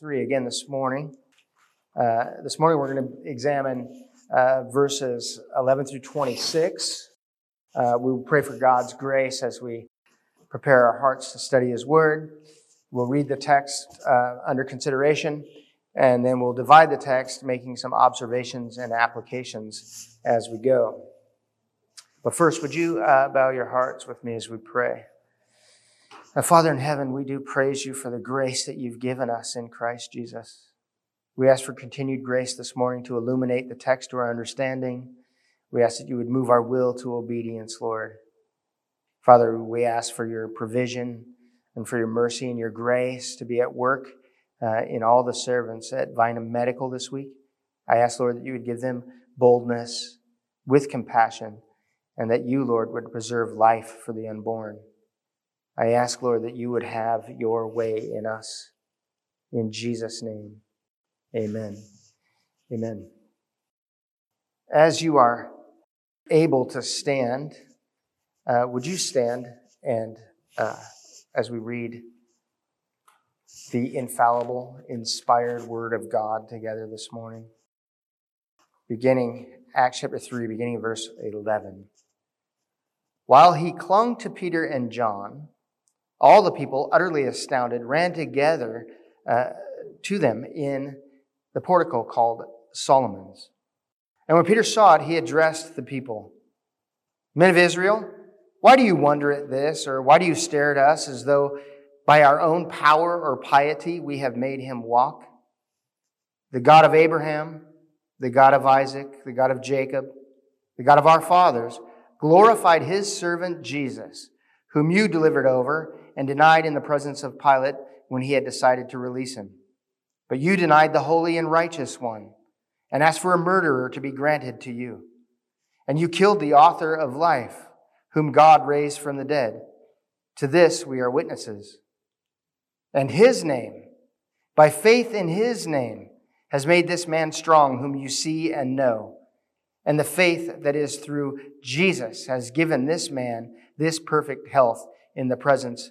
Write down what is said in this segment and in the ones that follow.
3 again this morning. Uh, this morning we're going to examine uh, verses 11 through 26. Uh, we will pray for God's grace as we prepare our hearts to study His Word. We'll read the text uh, under consideration, and then we'll divide the text, making some observations and applications as we go. But first, would you uh, bow your hearts with me as we pray? Now, Father in heaven, we do praise you for the grace that you've given us in Christ Jesus. We ask for continued grace this morning to illuminate the text to our understanding. We ask that you would move our will to obedience, Lord. Father, we ask for your provision and for your mercy and your grace to be at work uh, in all the servants at Vinum Medical this week. I ask, Lord, that you would give them boldness with compassion and that you, Lord, would preserve life for the unborn. I ask, Lord, that you would have your way in us. In Jesus' name, amen. Amen. As you are able to stand, uh, would you stand and uh, as we read the infallible, inspired word of God together this morning? Beginning Acts chapter 3, beginning verse 11. While he clung to Peter and John, all the people, utterly astounded, ran together uh, to them in the portico called Solomon's. And when Peter saw it, he addressed the people Men of Israel, why do you wonder at this, or why do you stare at us as though by our own power or piety we have made him walk? The God of Abraham, the God of Isaac, the God of Jacob, the God of our fathers, glorified his servant Jesus, whom you delivered over and denied in the presence of Pilate when he had decided to release him. But you denied the holy and righteous one and asked for a murderer to be granted to you. And you killed the author of life, whom God raised from the dead. To this we are witnesses. And his name, by faith in his name, has made this man strong, whom you see and know. And the faith that is through Jesus has given this man this perfect health in the presence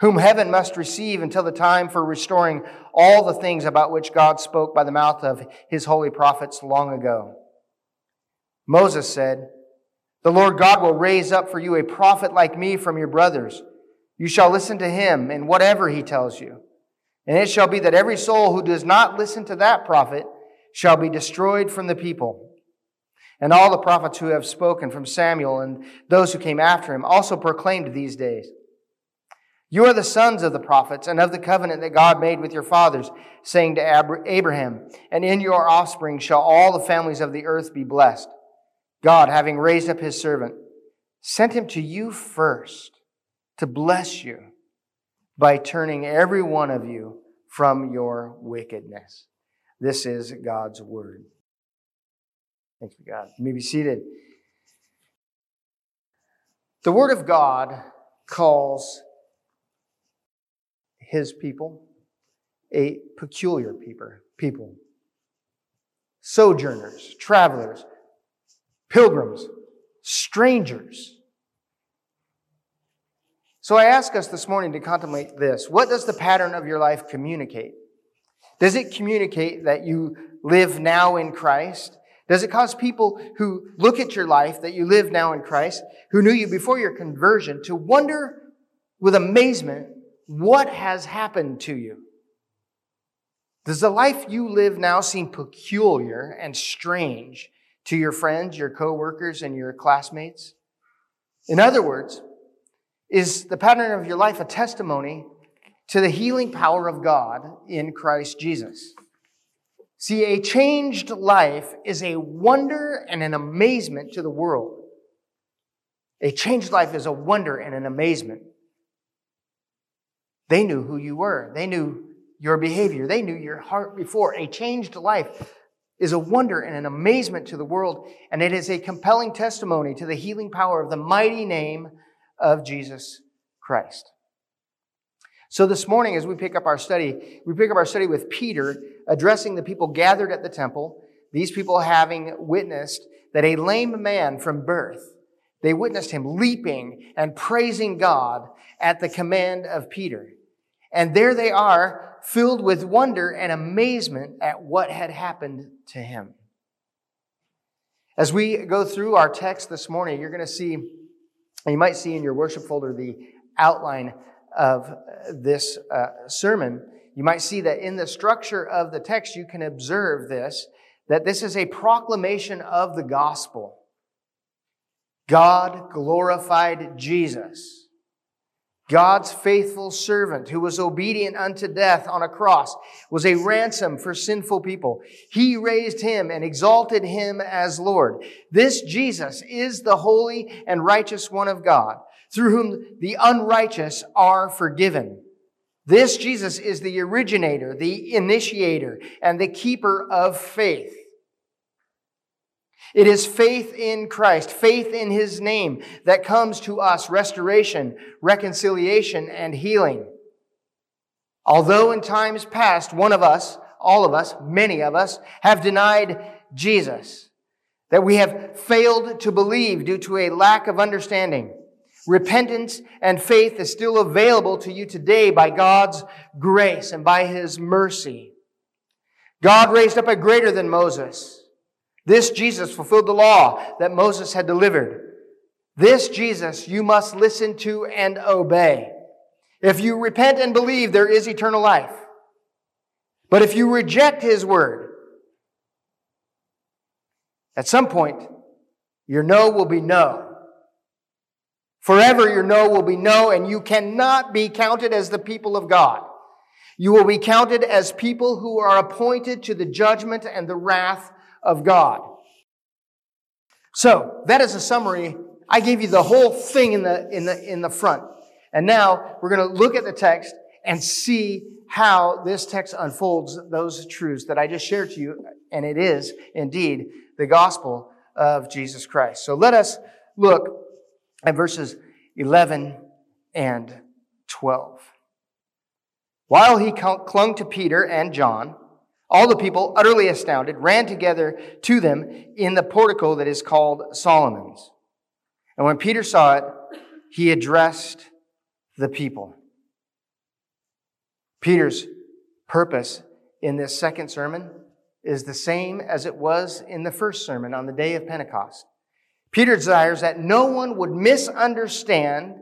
whom heaven must receive until the time for restoring all the things about which God spoke by the mouth of his holy prophets long ago. Moses said, The Lord God will raise up for you a prophet like me from your brothers. You shall listen to him in whatever he tells you. And it shall be that every soul who does not listen to that prophet shall be destroyed from the people. And all the prophets who have spoken from Samuel and those who came after him also proclaimed these days. You are the sons of the prophets and of the covenant that God made with your fathers, saying to Abraham, And in your offspring shall all the families of the earth be blessed. God, having raised up his servant, sent him to you first to bless you by turning every one of you from your wickedness. This is God's word. Thank you, God. You may be seated. The word of God calls his people, a peculiar people, sojourners, travelers, pilgrims, strangers. So I ask us this morning to contemplate this. What does the pattern of your life communicate? Does it communicate that you live now in Christ? Does it cause people who look at your life that you live now in Christ, who knew you before your conversion, to wonder with amazement what has happened to you? Does the life you live now seem peculiar and strange to your friends, your coworkers, and your classmates? In other words, is the pattern of your life a testimony to the healing power of God in Christ Jesus? See, a changed life is a wonder and an amazement to the world. A changed life is a wonder and an amazement they knew who you were. They knew your behavior. They knew your heart before. A changed life is a wonder and an amazement to the world, and it is a compelling testimony to the healing power of the mighty name of Jesus Christ. So this morning, as we pick up our study, we pick up our study with Peter addressing the people gathered at the temple, these people having witnessed that a lame man from birth, they witnessed him leaping and praising God at the command of Peter. And there they are, filled with wonder and amazement at what had happened to him. As we go through our text this morning, you're going to see, you might see in your worship folder the outline of this uh, sermon, you might see that in the structure of the text, you can observe this, that this is a proclamation of the gospel. God glorified Jesus. God's faithful servant who was obedient unto death on a cross was a ransom for sinful people. He raised him and exalted him as Lord. This Jesus is the holy and righteous one of God through whom the unrighteous are forgiven. This Jesus is the originator, the initiator, and the keeper of faith. It is faith in Christ, faith in His name that comes to us restoration, reconciliation, and healing. Although in times past, one of us, all of us, many of us, have denied Jesus, that we have failed to believe due to a lack of understanding. Repentance and faith is still available to you today by God's grace and by His mercy. God raised up a greater than Moses. This Jesus fulfilled the law that Moses had delivered. This Jesus you must listen to and obey. If you repent and believe, there is eternal life. But if you reject His word, at some point, your no will be no Forever your no will be no, and you cannot be counted as the people of God. You will be counted as people who are appointed to the judgment and the wrath of God. So, that is a summary. I gave you the whole thing in the, in the, in the front. And now we're going to look at the text and see how this text unfolds those truths that I just shared to you. And it is indeed the gospel of Jesus Christ. So let us look at verses 11 and 12. While he clung to Peter and John, all the people, utterly astounded, ran together to them in the portico that is called Solomon's. And when Peter saw it, he addressed the people. Peter's purpose in this second sermon is the same as it was in the first sermon on the day of Pentecost. Peter desires that no one would misunderstand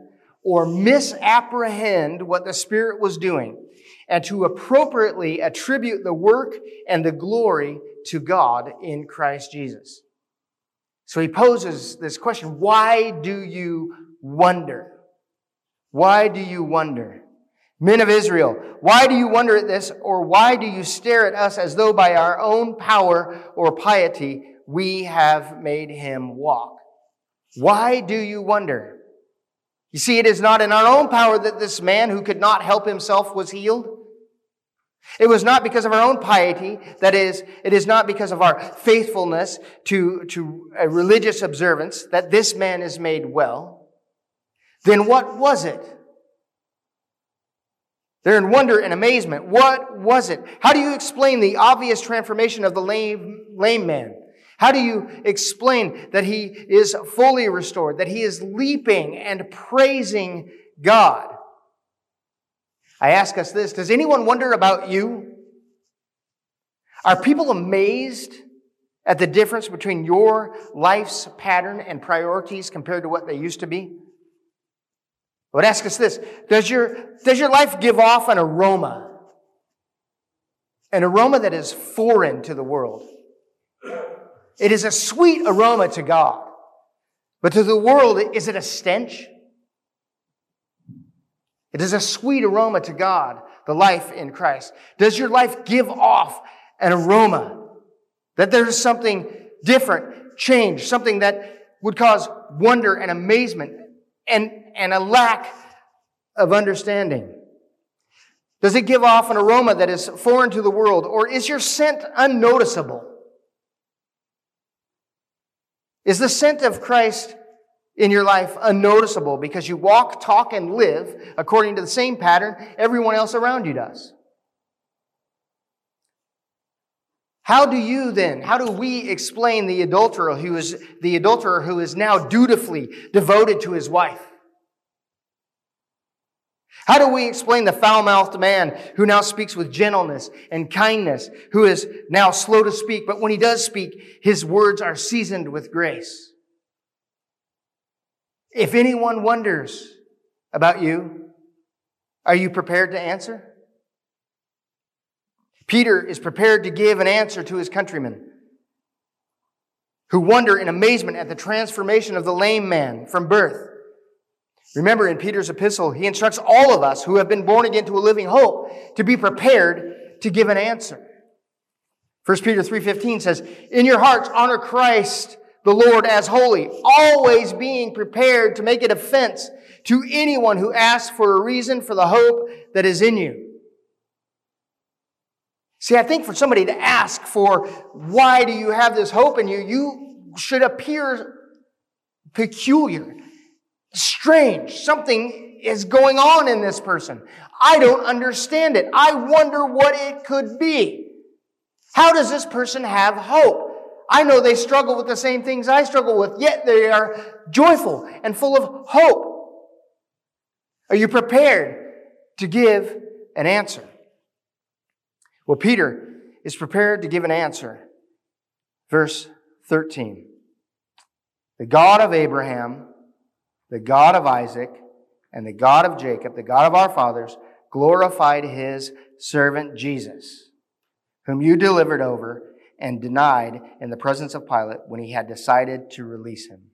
or misapprehend what the Spirit was doing and to appropriately attribute the work and the glory to God in Christ Jesus. So he poses this question, why do you wonder? Why do you wonder? Men of Israel, why do you wonder at this, or why do you stare at us as though by our own power or piety we have made him walk? Why do you wonder? You see, it is not in our own power that this man who could not help himself was healed. It was not because of our own piety. That is, it is not because of our faithfulness to, to a religious observance that this man is made well. Then what was it? They're in wonder and amazement. What was it? How do you explain the obvious transformation of the lame, lame man? How do you explain that he is fully restored, that he is leaping and praising God? I ask us this Does anyone wonder about you? Are people amazed at the difference between your life's pattern and priorities compared to what they used to be? I would ask us this Does your, does your life give off an aroma? An aroma that is foreign to the world? It is a sweet aroma to God. But to the world, is it a stench? It is a sweet aroma to God, the life in Christ. Does your life give off an aroma? That there's something different, change, something that would cause wonder and amazement and, and a lack of understanding. Does it give off an aroma that is foreign to the world? Or is your scent unnoticeable? Is the scent of Christ in your life unnoticeable because you walk, talk, and live according to the same pattern everyone else around you does? How do you then, how do we explain the adulterer who is, the adulterer who is now dutifully devoted to his wife? How do we explain the foul mouthed man who now speaks with gentleness and kindness, who is now slow to speak, but when he does speak, his words are seasoned with grace? If anyone wonders about you, are you prepared to answer? Peter is prepared to give an answer to his countrymen who wonder in amazement at the transformation of the lame man from birth. Remember in Peter's epistle, he instructs all of us who have been born again to a living hope to be prepared to give an answer. 1 Peter 3:15 says, "In your hearts honor Christ the Lord as holy, always being prepared to make a defense to anyone who asks for a reason for the hope that is in you." See, I think for somebody to ask for why do you have this hope in you, you should appear peculiar strange. Something is going on in this person. I don't understand it. I wonder what it could be. How does this person have hope? I know they struggle with the same things I struggle with, yet they are joyful and full of hope. Are you prepared to give an answer? Well, Peter is prepared to give an answer. Verse 13. The God of Abraham, the God of Isaac and the God of Jacob, the God of our fathers, glorified his servant Jesus, whom you delivered over and denied in the presence of Pilate when he had decided to release him.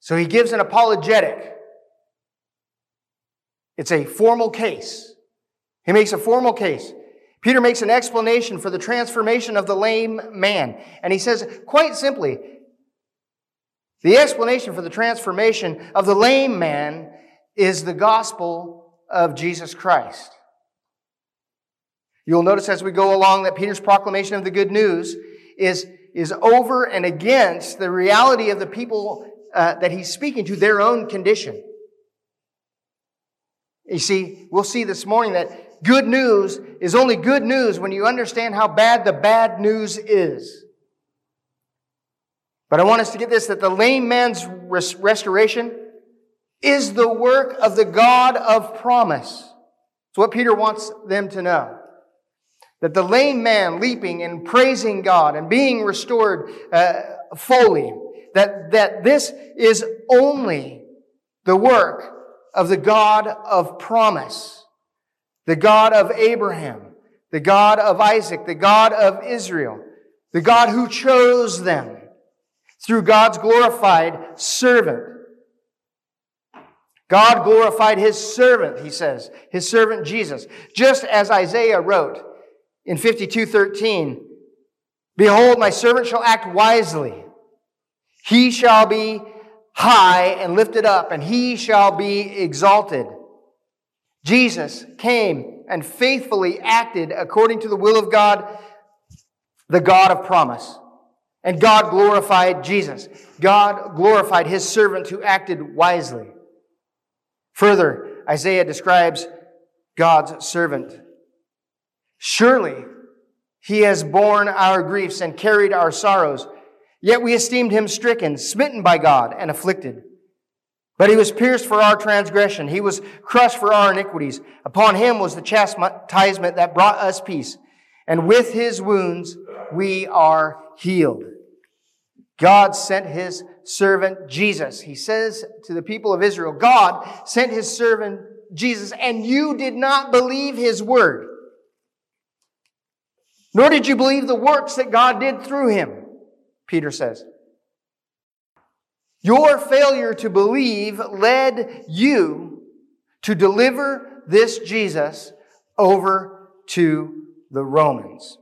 So he gives an apologetic. It's a formal case. He makes a formal case. Peter makes an explanation for the transformation of the lame man. And he says, quite simply, the explanation for the transformation of the lame man is the gospel of Jesus Christ. You'll notice as we go along that Peter's proclamation of the good news is, is over and against the reality of the people uh, that he's speaking to, their own condition. You see, we'll see this morning that good news is only good news when you understand how bad the bad news is. But I want us to get this that the lame man's res- restoration is the work of the God of promise. It's what Peter wants them to know. That the lame man leaping and praising God and being restored uh, fully, that, that this is only the work of the God of promise, the God of Abraham, the God of Isaac, the God of Israel, the God who chose them through God's glorified servant. God glorified his servant, he says, his servant Jesus. Just as Isaiah wrote in 52:13, Behold, my servant shall act wisely. He shall be high and lifted up, and he shall be exalted. Jesus came and faithfully acted according to the will of God, the God of promise. And God glorified Jesus. God glorified his servant who acted wisely. Further, Isaiah describes God's servant. Surely he has borne our griefs and carried our sorrows. Yet we esteemed him stricken, smitten by God, and afflicted. But he was pierced for our transgression. He was crushed for our iniquities. Upon him was the chastisement that brought us peace. And with his wounds we are healed. God sent his servant Jesus. He says to the people of Israel, God sent his servant Jesus, and you did not believe his word. Nor did you believe the works that God did through him, Peter says. Your failure to believe led you to deliver this Jesus over to the Romans.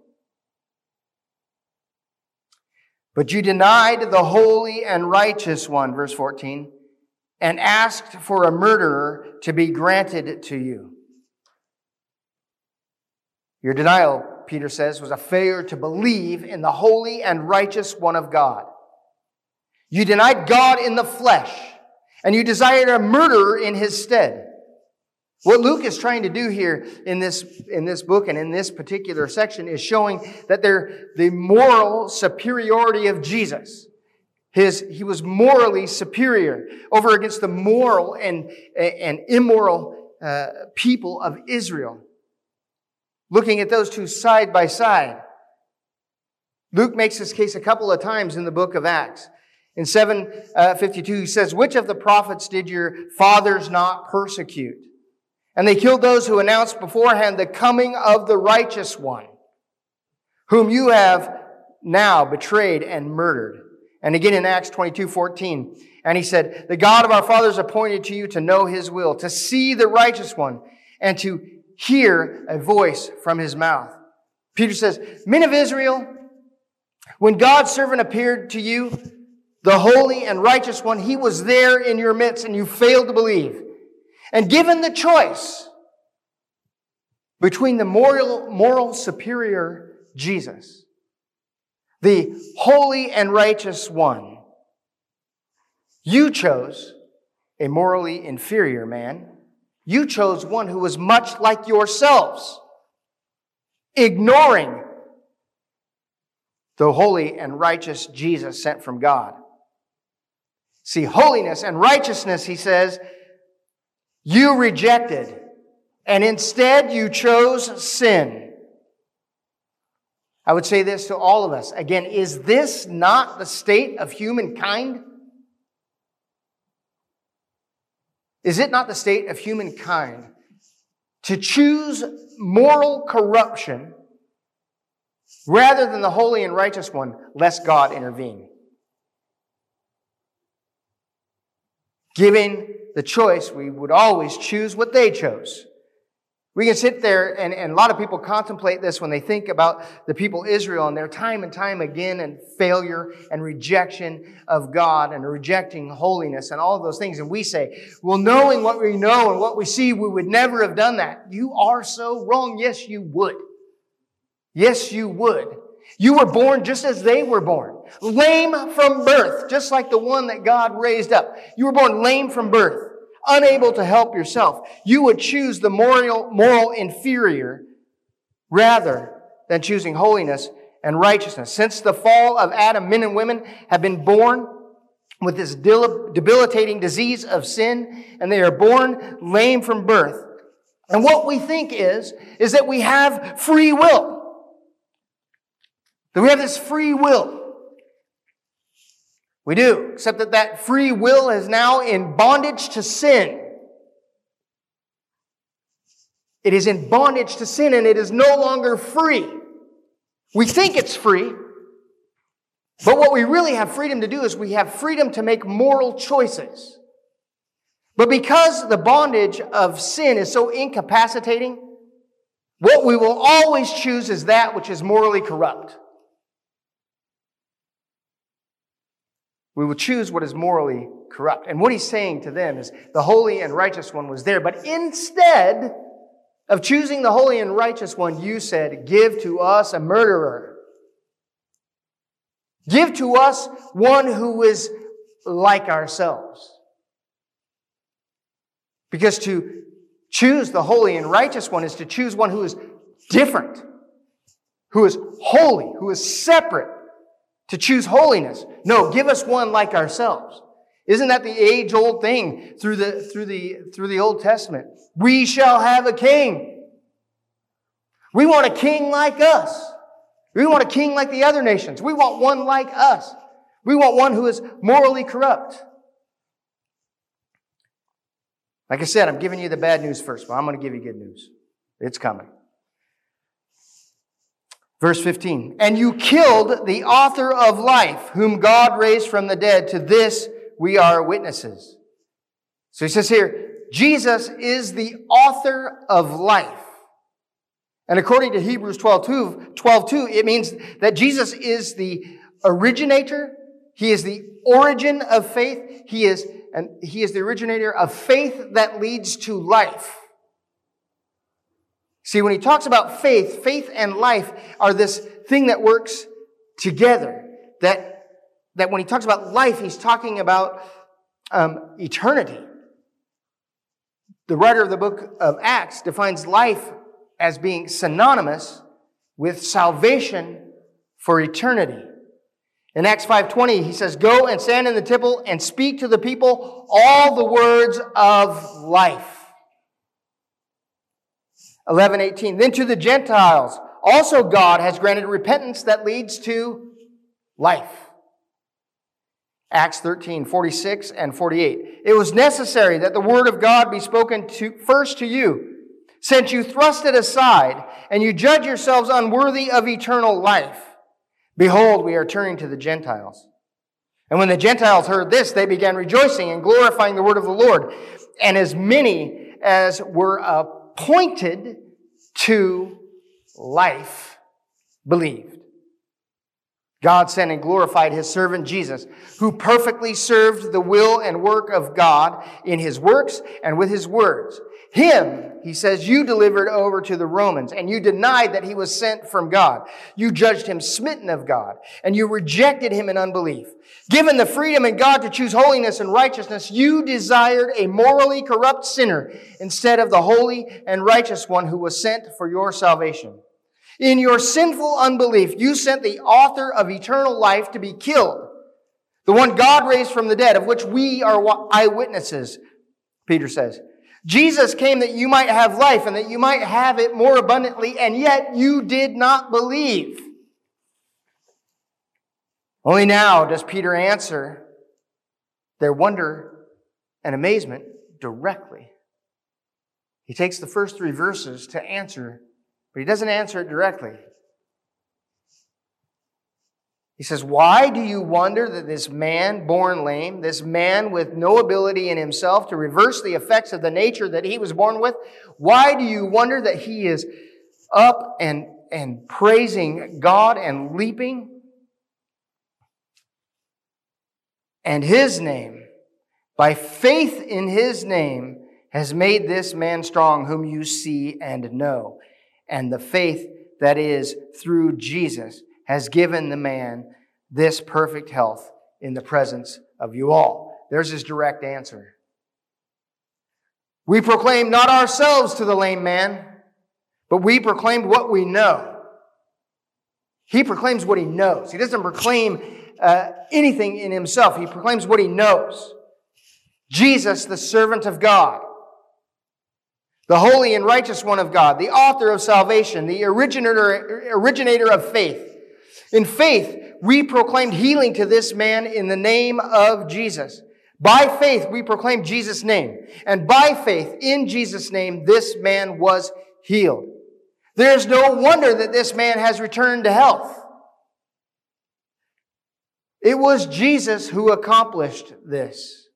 But you denied the holy and righteous one, verse 14, and asked for a murderer to be granted to you. Your denial, Peter says, was a failure to believe in the holy and righteous one of God. You denied God in the flesh, and you desired a murderer in his stead. What Luke is trying to do here in this, in this book and in this particular section is showing that they're the moral superiority of Jesus. His, he was morally superior over against the moral and, and immoral uh, people of Israel. Looking at those two side by side. Luke makes this case a couple of times in the book of Acts. In 752, uh, he says, Which of the prophets did your fathers not persecute? And they killed those who announced beforehand the coming of the righteous one, whom you have now betrayed and murdered. And again in Acts 22, 14. And he said, The God of our fathers appointed to you to know his will, to see the righteous one, and to hear a voice from his mouth. Peter says, Men of Israel, when God's servant appeared to you, the holy and righteous one, he was there in your midst, and you failed to believe. And given the choice between the moral, moral superior Jesus, the holy and righteous one, you chose a morally inferior man. You chose one who was much like yourselves, ignoring the holy and righteous Jesus sent from God. See, holiness and righteousness, he says, you rejected, and instead you chose sin. I would say this to all of us. Again, is this not the state of humankind? Is it not the state of humankind to choose moral corruption rather than the holy and righteous one, lest God intervene? Given the choice, we would always choose what they chose. We can sit there, and, and a lot of people contemplate this when they think about the people Israel and their time and time again and failure and rejection of God and rejecting holiness and all of those things. And we say, well, knowing what we know and what we see, we would never have done that. You are so wrong. Yes, you would. Yes, you would. You were born just as they were born. Lame from birth, just like the one that God raised up. You were born lame from birth, unable to help yourself. You would choose the moral, moral inferior rather than choosing holiness and righteousness. Since the fall of Adam, men and women have been born with this debilitating disease of sin, and they are born lame from birth. And what we think is, is that we have free will. That we have this free will. We do, except that that free will is now in bondage to sin. It is in bondage to sin and it is no longer free. We think it's free, but what we really have freedom to do is we have freedom to make moral choices. But because the bondage of sin is so incapacitating, what we will always choose is that which is morally corrupt. We will choose what is morally corrupt. And what he's saying to them is the holy and righteous one was there, but instead of choosing the holy and righteous one, you said, give to us a murderer. Give to us one who is like ourselves. Because to choose the holy and righteous one is to choose one who is different, who is holy, who is separate, to choose holiness. No, give us one like ourselves. Isn't that the age old thing through the, through the, through the Old Testament? We shall have a king. We want a king like us. We want a king like the other nations. We want one like us. We want one who is morally corrupt. Like I said, I'm giving you the bad news first, but I'm going to give you good news. It's coming. Verse 15, and you killed the author of life, whom God raised from the dead. To this we are witnesses. So he says here, Jesus is the author of life. And according to Hebrews 12 2, 12 2, it means that Jesus is the originator. He is the origin of faith. He is, and he is the originator of faith that leads to life. See, when he talks about faith, faith and life are this thing that works together. That, that when he talks about life, he's talking about um, eternity. The writer of the book of Acts defines life as being synonymous with salvation for eternity. In Acts 5:20, he says, "Go and stand in the temple and speak to the people all the words of life." 11:18 Then to the Gentiles also God has granted repentance that leads to life. Acts 13, 46 and 48. It was necessary that the word of God be spoken to, first to you, since you thrust it aside and you judge yourselves unworthy of eternal life. Behold, we are turning to the Gentiles. And when the Gentiles heard this, they began rejoicing and glorifying the word of the Lord. And as many as were appointed to life believed. God sent and glorified his servant Jesus, who perfectly served the will and work of God in his works and with his words. Him, he says, you delivered over to the Romans, and you denied that he was sent from God. You judged him smitten of God, and you rejected him in unbelief. Given the freedom in God to choose holiness and righteousness, you desired a morally corrupt sinner instead of the holy and righteous one who was sent for your salvation. In your sinful unbelief, you sent the author of eternal life to be killed, the one God raised from the dead, of which we are eyewitnesses, Peter says. Jesus came that you might have life and that you might have it more abundantly, and yet you did not believe. Only now does Peter answer their wonder and amazement directly. He takes the first three verses to answer, but he doesn't answer it directly. He says, Why do you wonder that this man born lame, this man with no ability in himself to reverse the effects of the nature that he was born with, why do you wonder that he is up and, and praising God and leaping? and his name, by faith in his name, has made this man strong, whom you see and know. And the faith that is through Jesus has given the man this perfect health in the presence of you all. There's his direct answer. We proclaim not ourselves to the lame man, but we proclaim what we know. He proclaims what he knows. He doesn't proclaim uh, anything in himself. He proclaims what he knows. Jesus, the servant of God, the holy and righteous one of God, the author of salvation, the originator, originator of faith. In faith, we proclaimed healing to this man in the name of Jesus. By faith, we proclaimed Jesus' name. And by faith, in Jesus' name, this man was healed. There's no wonder that this man has returned to health. It was Jesus who accomplished this.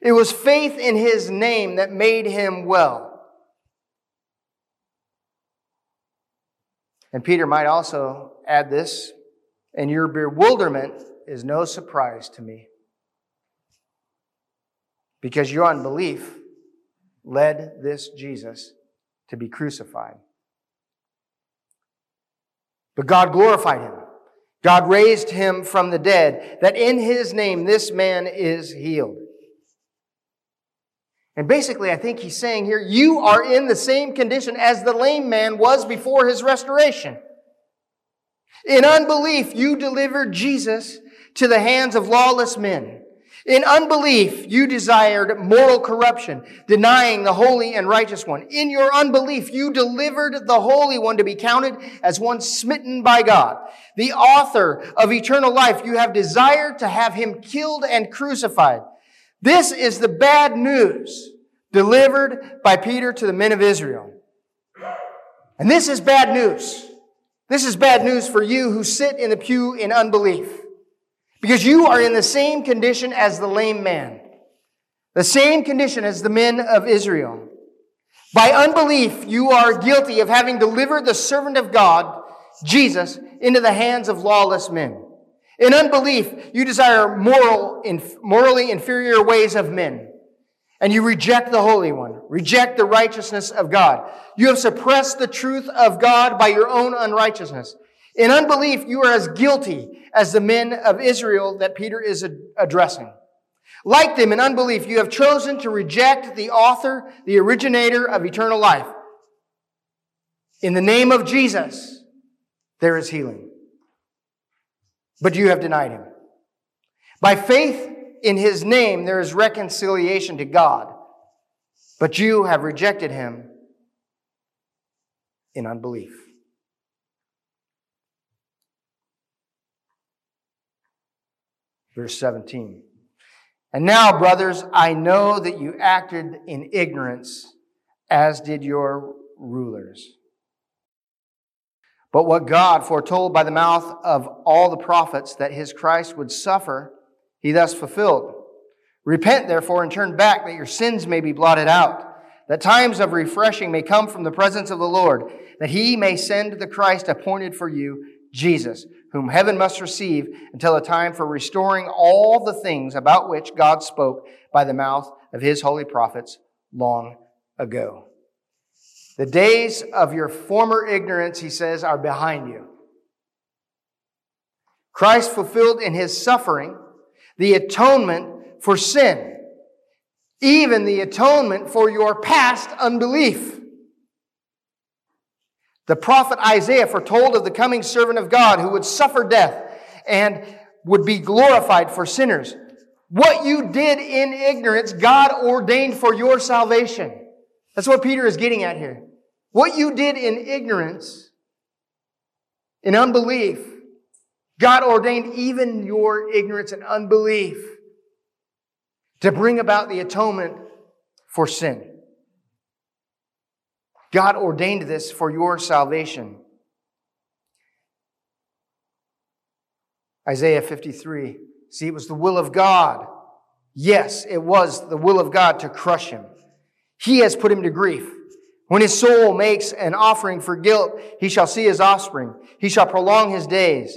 It was faith in his name that made him well. And Peter might also add this, and your bewilderment is no surprise to me. Because your unbelief led this Jesus to be crucified. But God glorified him God raised him from the dead, that in his name this man is healed. And basically, I think he's saying here, you are in the same condition as the lame man was before his restoration. In unbelief, you delivered Jesus to the hands of lawless men. In unbelief, you desired moral corruption, denying the holy and righteous one. In your unbelief, you delivered the Holy One to be counted as one smitten by God. The author of eternal life, you have desired to have him killed and crucified. This is the bad news delivered by Peter to the men of Israel. And this is bad news. This is bad news for you who sit in the pew in unbelief. Because you are in the same condition as the lame man, the same condition as the men of Israel. By unbelief, you are guilty of having delivered the servant of God, Jesus, into the hands of lawless men. In unbelief, you desire moral, morally inferior ways of men. And you reject the Holy One, reject the righteousness of God. You have suppressed the truth of God by your own unrighteousness. In unbelief, you are as guilty as the men of Israel that Peter is addressing. Like them in unbelief, you have chosen to reject the author, the originator of eternal life. In the name of Jesus, there is healing. But you have denied him. By faith in his name, there is reconciliation to God. But you have rejected him in unbelief. Verse 17. And now, brothers, I know that you acted in ignorance, as did your rulers. But what God foretold by the mouth of all the prophets that his Christ would suffer, he thus fulfilled. Repent, therefore, and turn back that your sins may be blotted out, that times of refreshing may come from the presence of the Lord, that he may send the Christ appointed for you, Jesus, whom heaven must receive until the time for restoring all the things about which God spoke by the mouth of his holy prophets long ago. The days of your former ignorance, he says, are behind you. Christ fulfilled in his suffering the atonement for sin, even the atonement for your past unbelief. The prophet Isaiah foretold of the coming servant of God who would suffer death and would be glorified for sinners. What you did in ignorance, God ordained for your salvation. That's what Peter is getting at here. What you did in ignorance, in unbelief, God ordained even your ignorance and unbelief to bring about the atonement for sin. God ordained this for your salvation. Isaiah 53. See, it was the will of God. Yes, it was the will of God to crush him. He has put him to grief. When his soul makes an offering for guilt, he shall see his offspring. He shall prolong his days.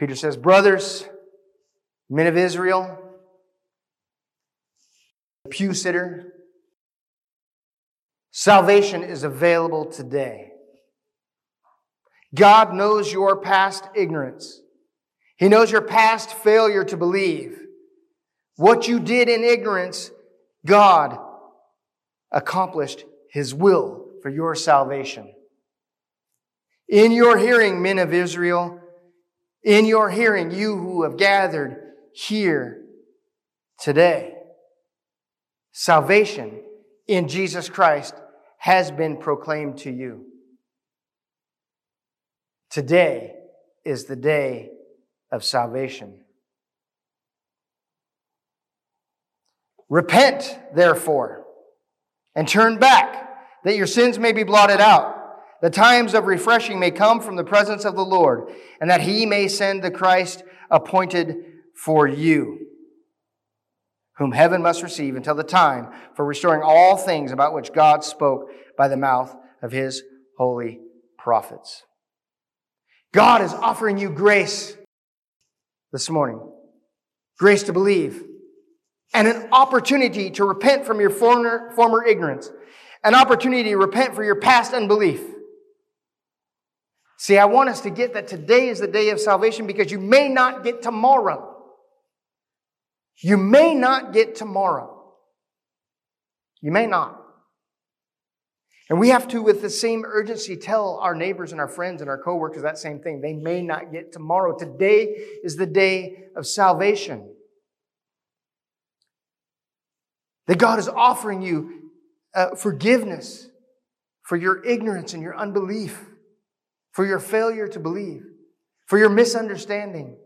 Peter says, Brothers, men of Israel, pew sitter, salvation is available today. God knows your past ignorance. He knows your past failure to believe. What you did in ignorance, God accomplished his will for your salvation. In your hearing, men of Israel, in your hearing, you who have gathered here today, salvation in Jesus Christ has been proclaimed to you. Today is the day of salvation. Repent, therefore and turn back, that your sins may be blotted out. The times of refreshing may come from the presence of the Lord, and that he may send the Christ appointed for you, whom heaven must receive until the time for restoring all things about which God spoke by the mouth of his holy prophets. God is offering you grace this morning. Grace to believe and an opportunity to repent from your former, former ignorance, an opportunity to repent for your past unbelief. See, I want us to get that today is the day of salvation because you may not get tomorrow. You may not get tomorrow. You may not. And we have to, with the same urgency, tell our neighbors and our friends and our coworkers that same thing. They may not get tomorrow. Today is the day of salvation. That God is offering you uh, forgiveness for your ignorance and your unbelief, for your failure to believe, for your misunderstanding.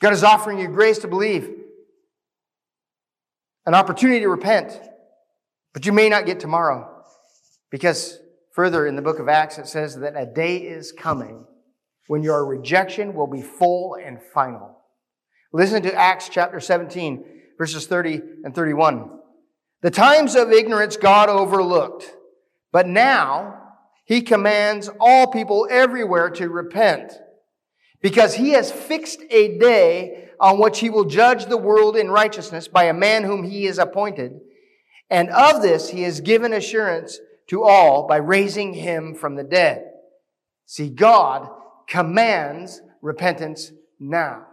God is offering you grace to believe an opportunity to repent, but you may not get tomorrow because further in the book of Acts it says that a day is coming when your rejection will be full and final. Listen to Acts chapter 17, verses 30 and 31. The times of ignorance God overlooked, but now he commands all people everywhere to repent because he has fixed a day on which he will judge the world in righteousness by a man whom he has appointed. And of this he has given assurance to all by raising him from the dead. See, God commands repentance now.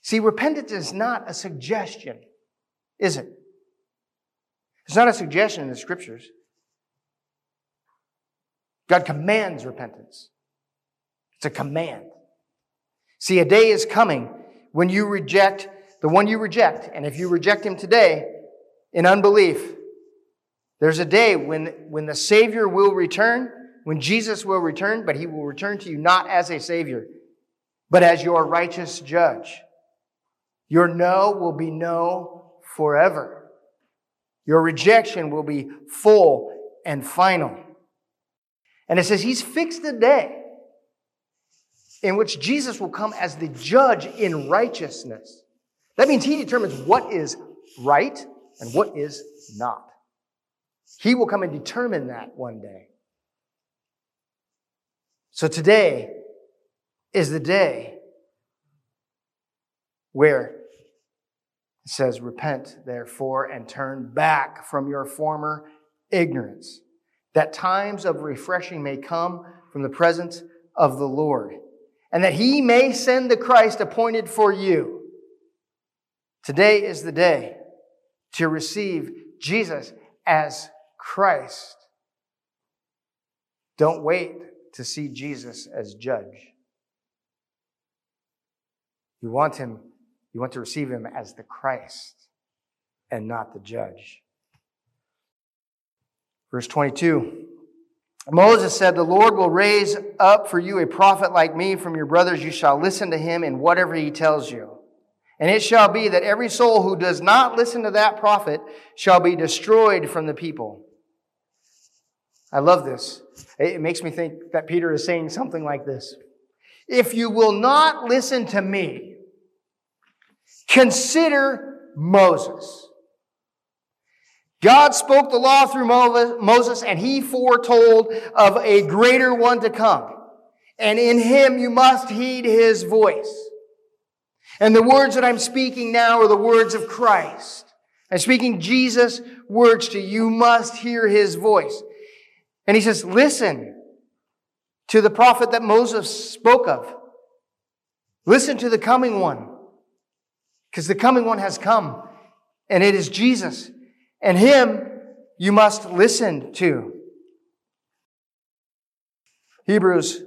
See, repentance is not a suggestion, is it? It's not a suggestion in the scriptures. God commands repentance. It's a command. See, a day is coming when you reject the one you reject. And if you reject him today in unbelief, there's a day when, when the Savior will return, when Jesus will return, but he will return to you not as a Savior, but as your righteous judge. Your no will be no forever. Your rejection will be full and final. And it says he's fixed a day in which Jesus will come as the judge in righteousness. That means he determines what is right and what is not. He will come and determine that one day. So today is the day where it says, Repent, therefore, and turn back from your former ignorance, that times of refreshing may come from the presence of the Lord and that he may send the Christ appointed for you. Today is the day to receive Jesus as Christ. Don't wait to see Jesus as judge. You want him, you want to receive him as the Christ and not the judge. Verse 22 Moses said, The Lord will raise up for you a prophet like me from your brothers. You shall listen to him in whatever he tells you. And it shall be that every soul who does not listen to that prophet shall be destroyed from the people. I love this. It makes me think that Peter is saying something like this. If you will not listen to me, consider Moses God spoke the law through Moses and he foretold of a greater one to come. And in him you must heed his voice. And the words that I'm speaking now are the words of Christ. I'm speaking Jesus' words to you. You must hear his voice. And he says, listen to the prophet that Moses spoke of. Listen to the coming one. Because the coming one has come. And it is Jesus and him you must listen to. Hebrews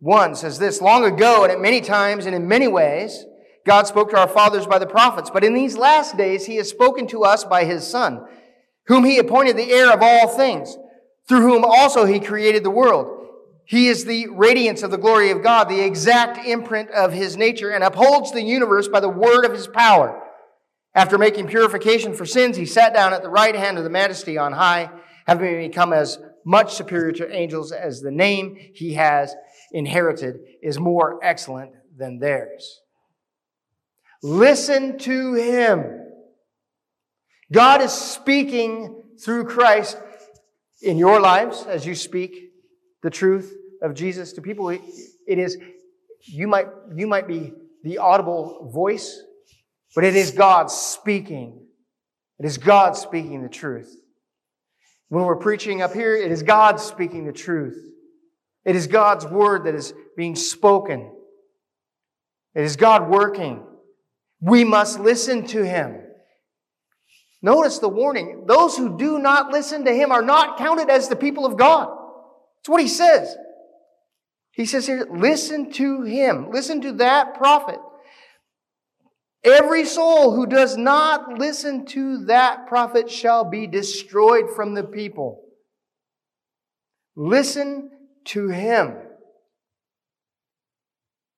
1 says this Long ago, and at many times and in many ways, God spoke to our fathers by the prophets, but in these last days he has spoken to us by his Son, whom he appointed the heir of all things, through whom also he created the world. He is the radiance of the glory of God, the exact imprint of his nature, and upholds the universe by the word of his power. After making purification for sins, he sat down at the right hand of the majesty on high, having become as much superior to angels as the name he has inherited is more excellent than theirs. Listen to him. God is speaking through Christ in your lives as you speak the truth of Jesus to people. It is, you might, you might be the audible voice but it is God speaking. It is God speaking the truth. When we're preaching up here, it is God speaking the truth. It is God's word that is being spoken. It is God working. We must listen to Him. Notice the warning. Those who do not listen to Him are not counted as the people of God. That's what He says. He says here, listen to Him. Listen to that prophet. Every soul who does not listen to that prophet shall be destroyed from the people. Listen to him.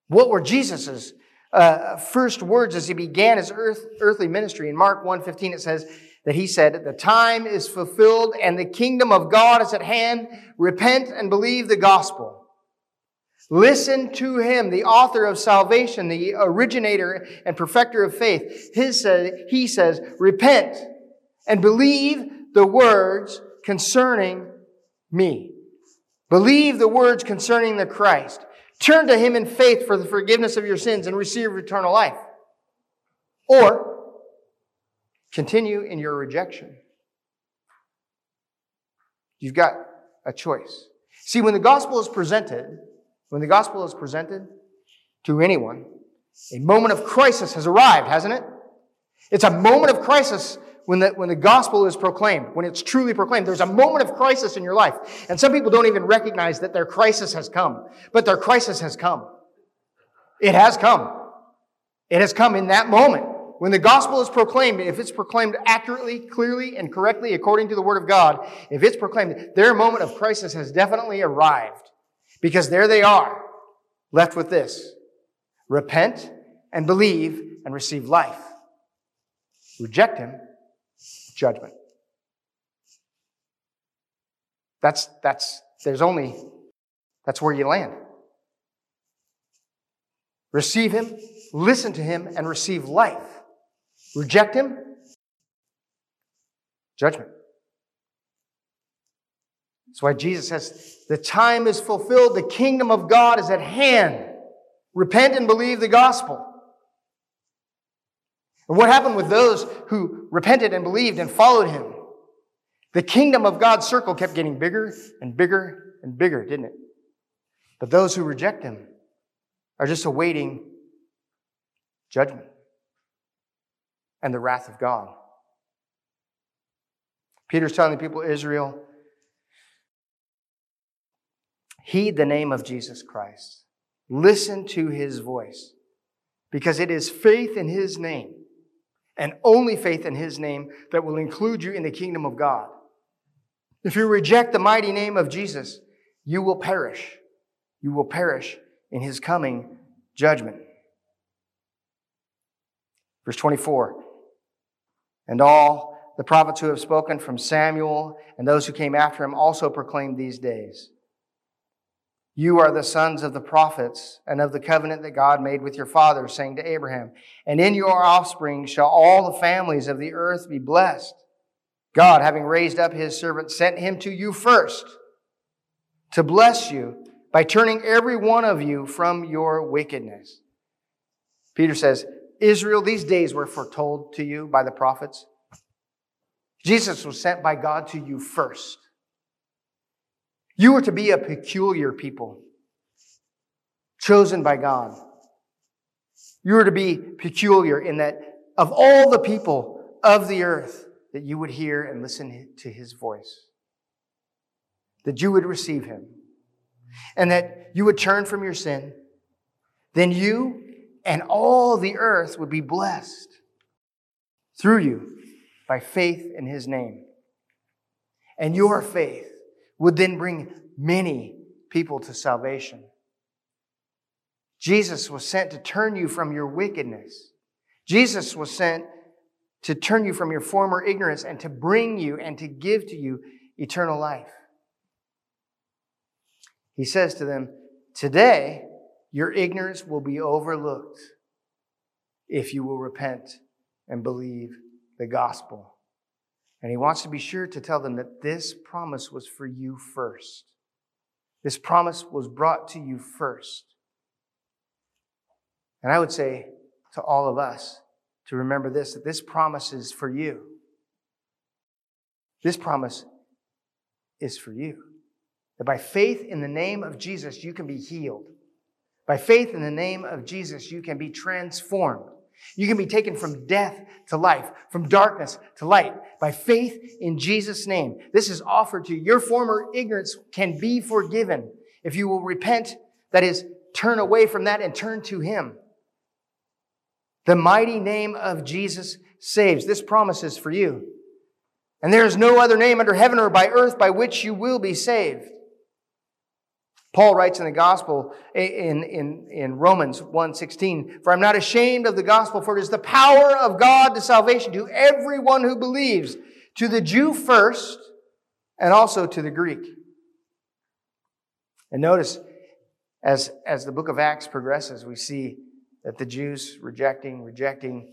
What were Jesus's uh, first words as he began his earth, earthly ministry. In Mark 1.15 it says that he said, the time is fulfilled and the kingdom of God is at hand. Repent and believe the gospel. Listen to him, the author of salvation, the originator and perfecter of faith. His, uh, he says, repent and believe the words concerning me. Believe the words concerning the Christ. Turn to him in faith for the forgiveness of your sins and receive eternal life. Or continue in your rejection. You've got a choice. See, when the gospel is presented, when the gospel is presented to anyone, a moment of crisis has arrived, hasn't it? It's a moment of crisis when the, when the gospel is proclaimed, when it's truly proclaimed. There's a moment of crisis in your life. And some people don't even recognize that their crisis has come. But their crisis has come. It has come. It has come in that moment. When the gospel is proclaimed, if it's proclaimed accurately, clearly, and correctly according to the word of God, if it's proclaimed, their moment of crisis has definitely arrived. Because there they are, left with this. Repent and believe and receive life. Reject him judgment. That's, that's, there's only, that's where you land. Receive Him, listen to Him, and receive life. Reject Him, judgment. That's why Jesus says, the time is fulfilled, the kingdom of God is at hand. Repent and believe the gospel. And what happened with those who repented and believed and followed him? The kingdom of God's circle kept getting bigger and bigger and bigger, didn't it? But those who reject him are just awaiting judgment and the wrath of God. Peter's telling the people of Israel, heed the name of Jesus Christ. Listen to his voice because it is faith in his name and only faith in his name that will include you in the kingdom of God. If you reject the mighty name of Jesus, you will perish. You will perish in his coming judgment. Verse 24. And all the prophets who have spoken from Samuel and those who came after him also proclaimed these days. You are the sons of the prophets and of the covenant that God made with your fathers, saying to Abraham, And in your offspring shall all the families of the earth be blessed. God, having raised up his servant, sent him to you first to bless you by turning every one of you from your wickedness. Peter says, Israel, these days were foretold to you by the prophets. Jesus was sent by God to you first. You are to be a peculiar people, chosen by God. You are to be peculiar in that of all the people of the earth, that you would hear and listen to his voice, that you would receive him, and that you would turn from your sin. Then you and all the earth would be blessed through you by faith in his name. And your faith would then bring many people to salvation. Jesus was sent to turn you from your wickedness. Jesus was sent to turn you from your former ignorance and to bring you and to give to you eternal life. He says to them, Today your ignorance will be overlooked if you will repent and believe the gospel. And he wants to be sure to tell them that this promise was for you first. This promise was brought to you first. And I would say to all of us to remember this that this promise is for you. This promise is for you. That by faith in the name of Jesus, you can be healed. By faith in the name of Jesus, you can be transformed. You can be taken from death to life, from darkness to light, by faith in Jesus' name. This is offered to you. Your former ignorance can be forgiven if you will repent, that is, turn away from that and turn to Him. The mighty name of Jesus saves. This promise is for you. And there is no other name under heaven or by earth by which you will be saved. Paul writes in the gospel in, in, in Romans 1.16, For I'm not ashamed of the gospel, for it is the power of God to salvation to everyone who believes, to the Jew first, and also to the Greek. And notice, as, as the book of Acts progresses, we see that the Jews rejecting, rejecting,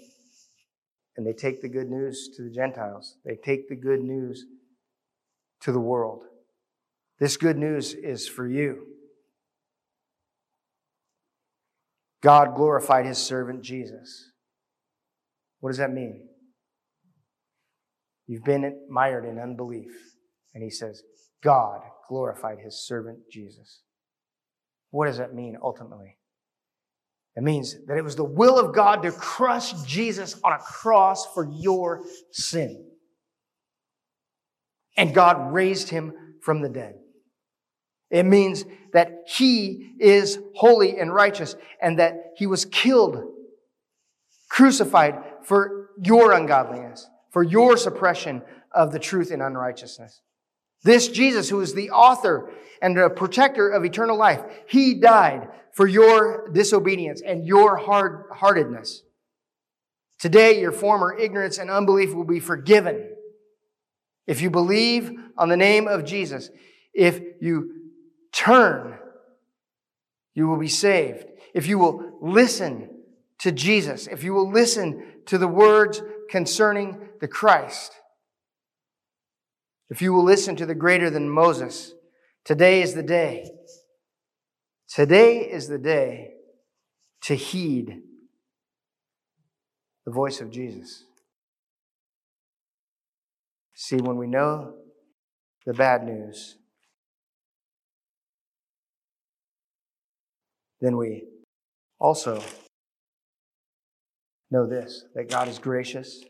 and they take the good news to the Gentiles. They take the good news to the world. This good news is for you. God glorified his servant Jesus. What does that mean? You've been mired in unbelief. And he says, God glorified his servant Jesus. What does that mean ultimately? It means that it was the will of God to crush Jesus on a cross for your sin. And God raised him from the dead. It means that he is holy and righteous and that he was killed, crucified for your ungodliness, for your suppression of the truth and unrighteousness. This Jesus, who is the author and a protector of eternal life, he died for your disobedience and your hard heartedness. Today, your former ignorance and unbelief will be forgiven. If you believe on the name of Jesus, if you turn, you will be saved. If you will listen to Jesus, if you will listen to the words concerning the Christ, if you will listen to the greater than Moses, today is the day. Today is the day to heed the voice of Jesus. See, when we know the bad news, then we also know this that God is gracious.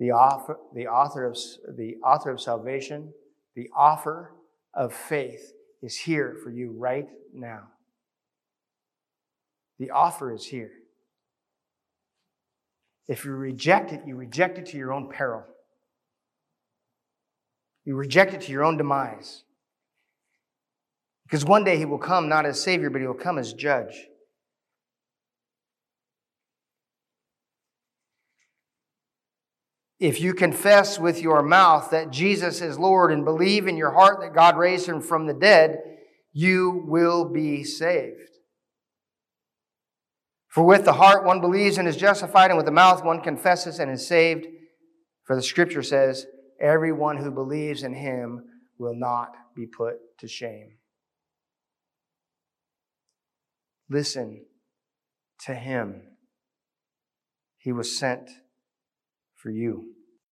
The author, the author of the author of salvation, the offer of faith is here for you right now. The offer is here. If you reject it, you reject it to your own peril. You reject it to your own demise. Because one day he will come not as Savior, but he will come as judge. If you confess with your mouth that Jesus is Lord and believe in your heart that God raised him from the dead, you will be saved. For with the heart one believes and is justified, and with the mouth one confesses and is saved. For the scripture says, Everyone who believes in him will not be put to shame. Listen to him. He was sent for you.